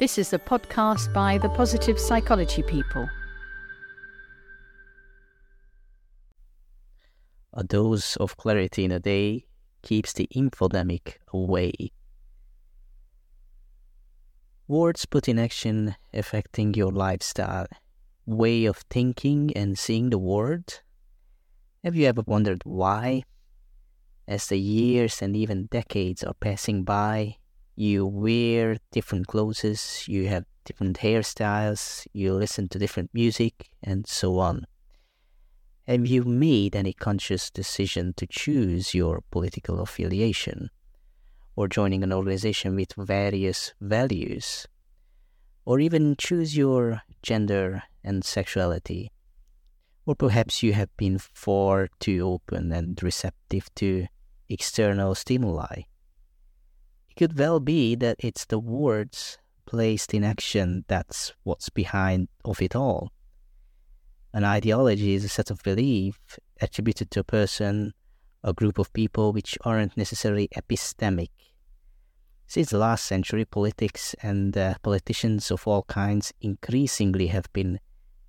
This is a podcast by the Positive Psychology People. A dose of clarity in a day keeps the infodemic away. Words put in action affecting your lifestyle, way of thinking and seeing the world. Have you ever wondered why? As the years and even decades are passing by, you wear different clothes, you have different hairstyles, you listen to different music, and so on. Have you made any conscious decision to choose your political affiliation, or joining an organization with various values, or even choose your gender and sexuality? Or perhaps you have been far too open and receptive to external stimuli. It could well be that it's the words placed in action that's what's behind of it all. An ideology is a set of belief attributed to a person, a group of people which aren't necessarily epistemic. Since the last century, politics and uh, politicians of all kinds increasingly have been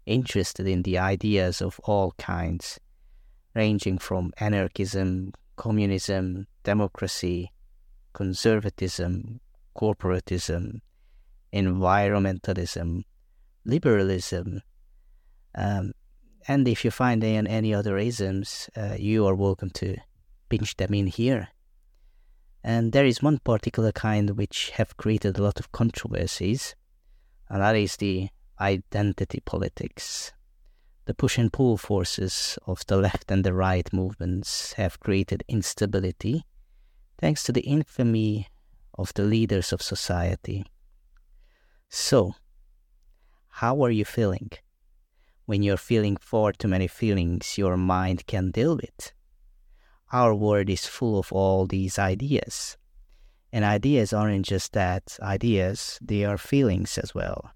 interested in the ideas of all kinds, ranging from anarchism, communism, democracy, conservatism, corporatism, environmentalism, liberalism. Um, and if you find any, other isms, uh, you are welcome to pinch them in here. And there is one particular kind which have created a lot of controversies, and that is the identity politics. The push and pull forces of the left and the right movements have created instability thanks to the infamy of the leaders of society. So, how are you feeling? When you're feeling far too many feelings your mind can deal with. Our world is full of all these ideas. And ideas aren't just that, ideas, they are feelings as well.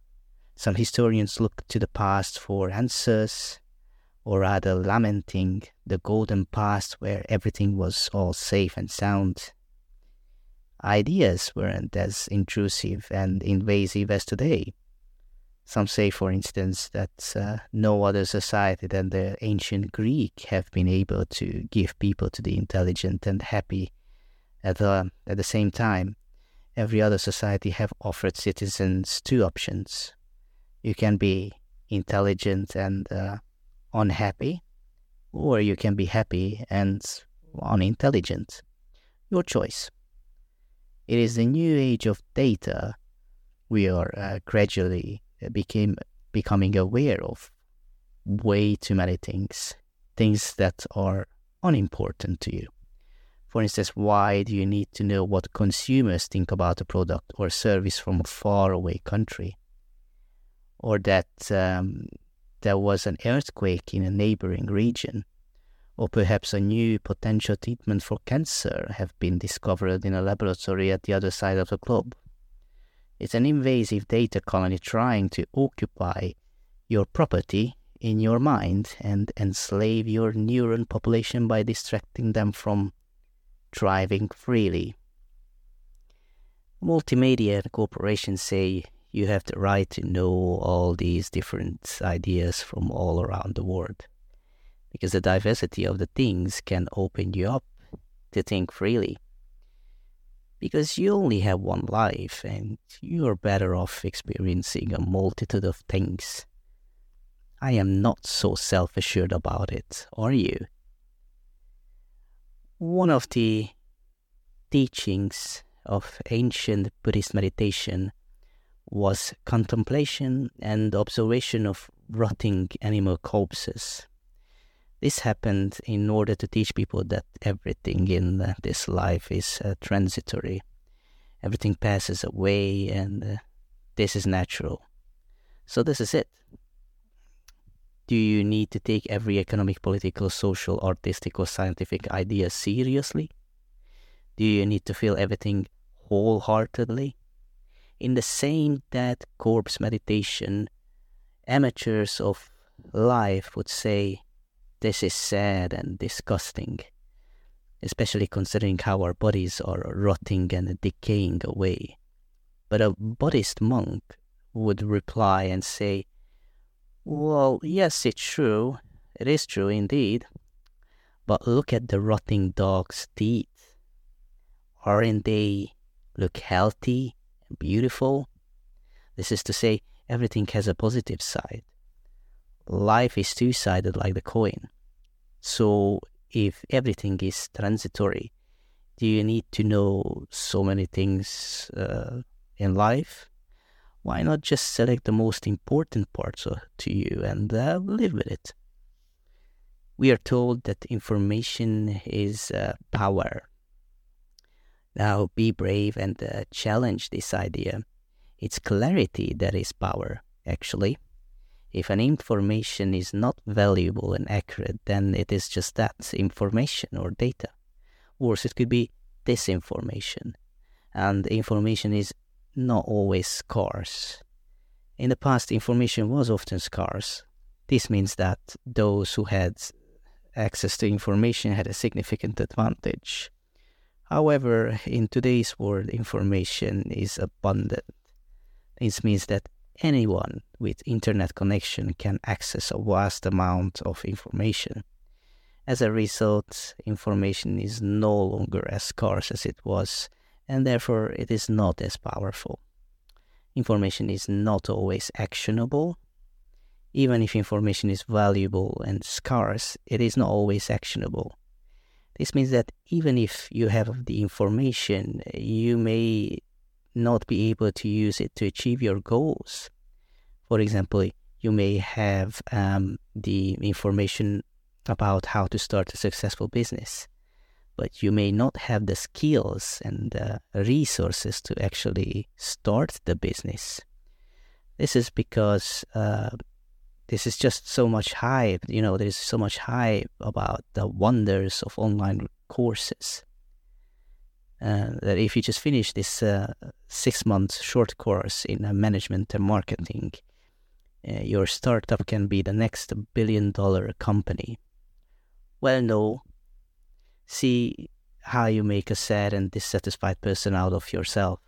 Some historians look to the past for answers, or rather lamenting the golden past where everything was all safe and sound. Ideas weren't as intrusive and invasive as today. Some say, for instance, that uh, no other society than the ancient Greek have been able to give people to the intelligent and happy at the, at the same time. Every other society have offered citizens two options you can be intelligent and uh, unhappy, or you can be happy and unintelligent. Your choice. It is the new age of data. We are uh, gradually uh, became becoming aware of way too many things, things that are unimportant to you. For instance, why do you need to know what consumers think about a product or service from a faraway country? or that um, there was an earthquake in a neighboring region, or perhaps a new potential treatment for cancer have been discovered in a laboratory at the other side of the globe. It's an invasive data colony trying to occupy your property in your mind and enslave your neuron population by distracting them from driving freely. Multimedia corporations say you have the right to know all these different ideas from all around the world. Because the diversity of the things can open you up to think freely. Because you only have one life and you're better off experiencing a multitude of things. I am not so self assured about it, are you? One of the teachings of ancient Buddhist meditation was contemplation and observation of rotting animal corpses. This happened in order to teach people that everything in uh, this life is uh, transitory. Everything passes away, and uh, this is natural. So, this is it. Do you need to take every economic, political, social, artistic, or scientific idea seriously? Do you need to feel everything wholeheartedly? in the same dead corpse meditation, amateurs of life would say, This is sad and disgusting, especially considering how our bodies are rotting and decaying away. But a Buddhist monk would reply and say, Well, yes, it's true. It is true indeed. But look at the rotting dog's teeth. Aren't they look healthy and beautiful? This is to say, everything has a positive side. Life is two sided like the coin. So, if everything is transitory, do you need to know so many things uh, in life? Why not just select the most important parts uh, to you and uh, live with it? We are told that information is uh, power. Now, be brave and uh, challenge this idea. It's clarity that is power, actually. If an information is not valuable and accurate, then it is just that information or data. Worse, it could be disinformation. And information is not always scarce. In the past, information was often scarce. This means that those who had access to information had a significant advantage. However, in today's world, information is abundant. This means that anyone with internet connection can access a vast amount of information. As a result, information is no longer as scarce as it was, and therefore it is not as powerful. Information is not always actionable. Even if information is valuable and scarce, it is not always actionable. This means that even if you have the information, you may not be able to use it to achieve your goals. For example, you may have um, the information about how to start a successful business, but you may not have the skills and the resources to actually start the business. This is because uh, this is just so much hype. You know, there's so much hype about the wonders of online courses. Uh, that if you just finish this uh, six month short course in management and marketing, uh, your startup can be the next billion dollar company well, no. See how you make a sad and dissatisfied person out of yourself.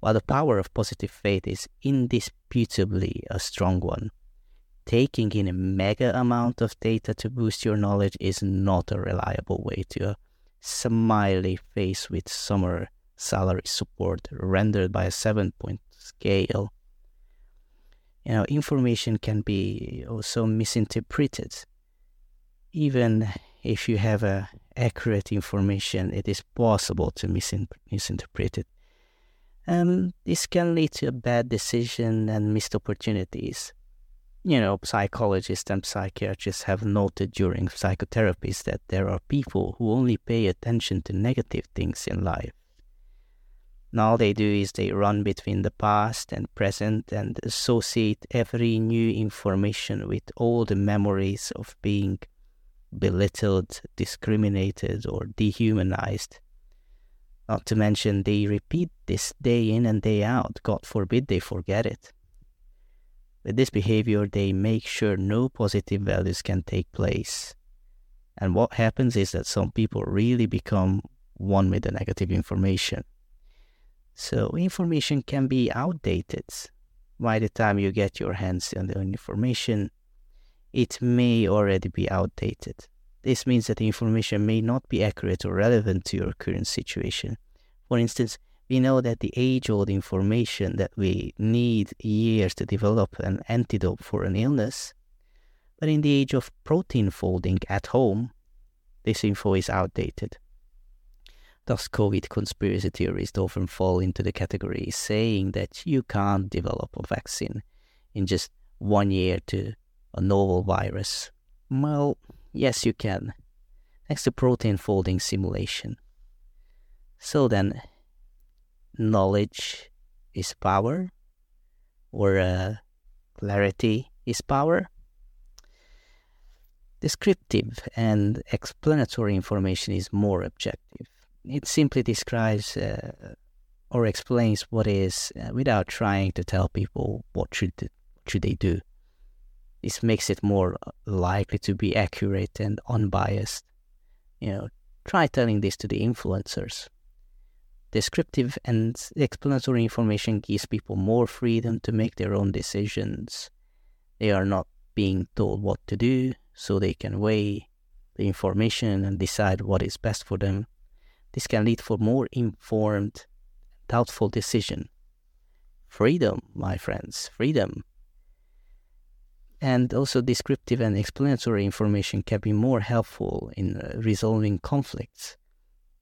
While the power of positive faith is indisputably a strong one, taking in a mega amount of data to boost your knowledge is not a reliable way to smiley face with summer salary support rendered by a seven point scale. You know, information can be also misinterpreted even if you have a accurate information, it is possible to misin- misinterpret it. And this can lead to a bad decision and missed opportunities. You know, psychologists and psychiatrists have noted during psychotherapies that there are people who only pay attention to negative things in life. And all they do is they run between the past and present and associate every new information with all the memories of being belittled, discriminated, or dehumanized. Not to mention, they repeat this day in and day out. God forbid they forget it. With this behavior, they make sure no positive values can take place. And what happens is that some people really become one with the negative information. So, information can be outdated. By the time you get your hands on the information, it may already be outdated. This means that the information may not be accurate or relevant to your current situation. For instance, we know that the age old information that we need years to develop an antidote for an illness, but in the age of protein folding at home, this info is outdated. Thus, COVID conspiracy theorists often fall into the category saying that you can't develop a vaccine in just one year to a novel virus? Well, yes, you can, thanks to protein folding simulation. So then, knowledge is power, or uh, clarity is power. Descriptive and explanatory information is more objective. It simply describes uh, or explains what is uh, without trying to tell people what should, what should they do. This makes it more uh, likely to be accurate and unbiased. You know, try telling this to the influencers. Descriptive and explanatory information gives people more freedom to make their own decisions. They are not being told what to do, so they can weigh the information and decide what is best for them. This can lead for more informed, thoughtful decision. Freedom, my friends, freedom. And also descriptive and explanatory information can be more helpful in uh, resolving conflicts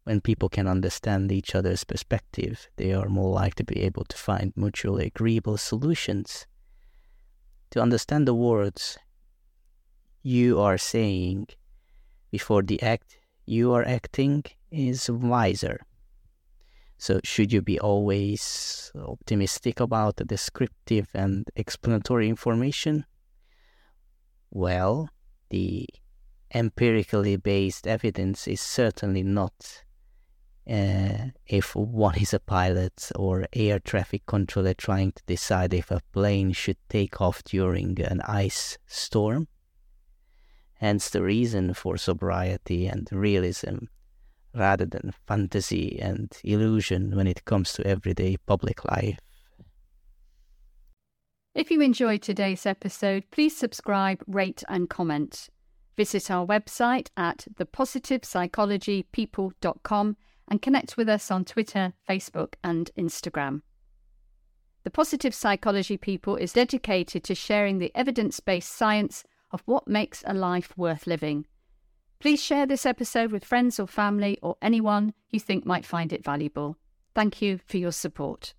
when people can understand each other's perspective, they are more likely to be able to find mutually agreeable solutions. To understand the words you are saying before the act you are acting is wiser. So, should you be always optimistic about the descriptive and explanatory information? Well, the empirically based evidence is certainly not uh, if one is a pilot or air traffic controller trying to decide if a plane should take off during an ice storm. Hence the reason for sobriety and realism rather than fantasy and illusion when it comes to everyday public life. If you enjoyed today's episode, please subscribe, rate, and comment. Visit our website at thepositivepsychologypeople.com and connect with us on Twitter, Facebook, and Instagram. The Positive Psychology People is dedicated to sharing the evidence based science of what makes a life worth living. Please share this episode with friends or family or anyone you think might find it valuable. Thank you for your support.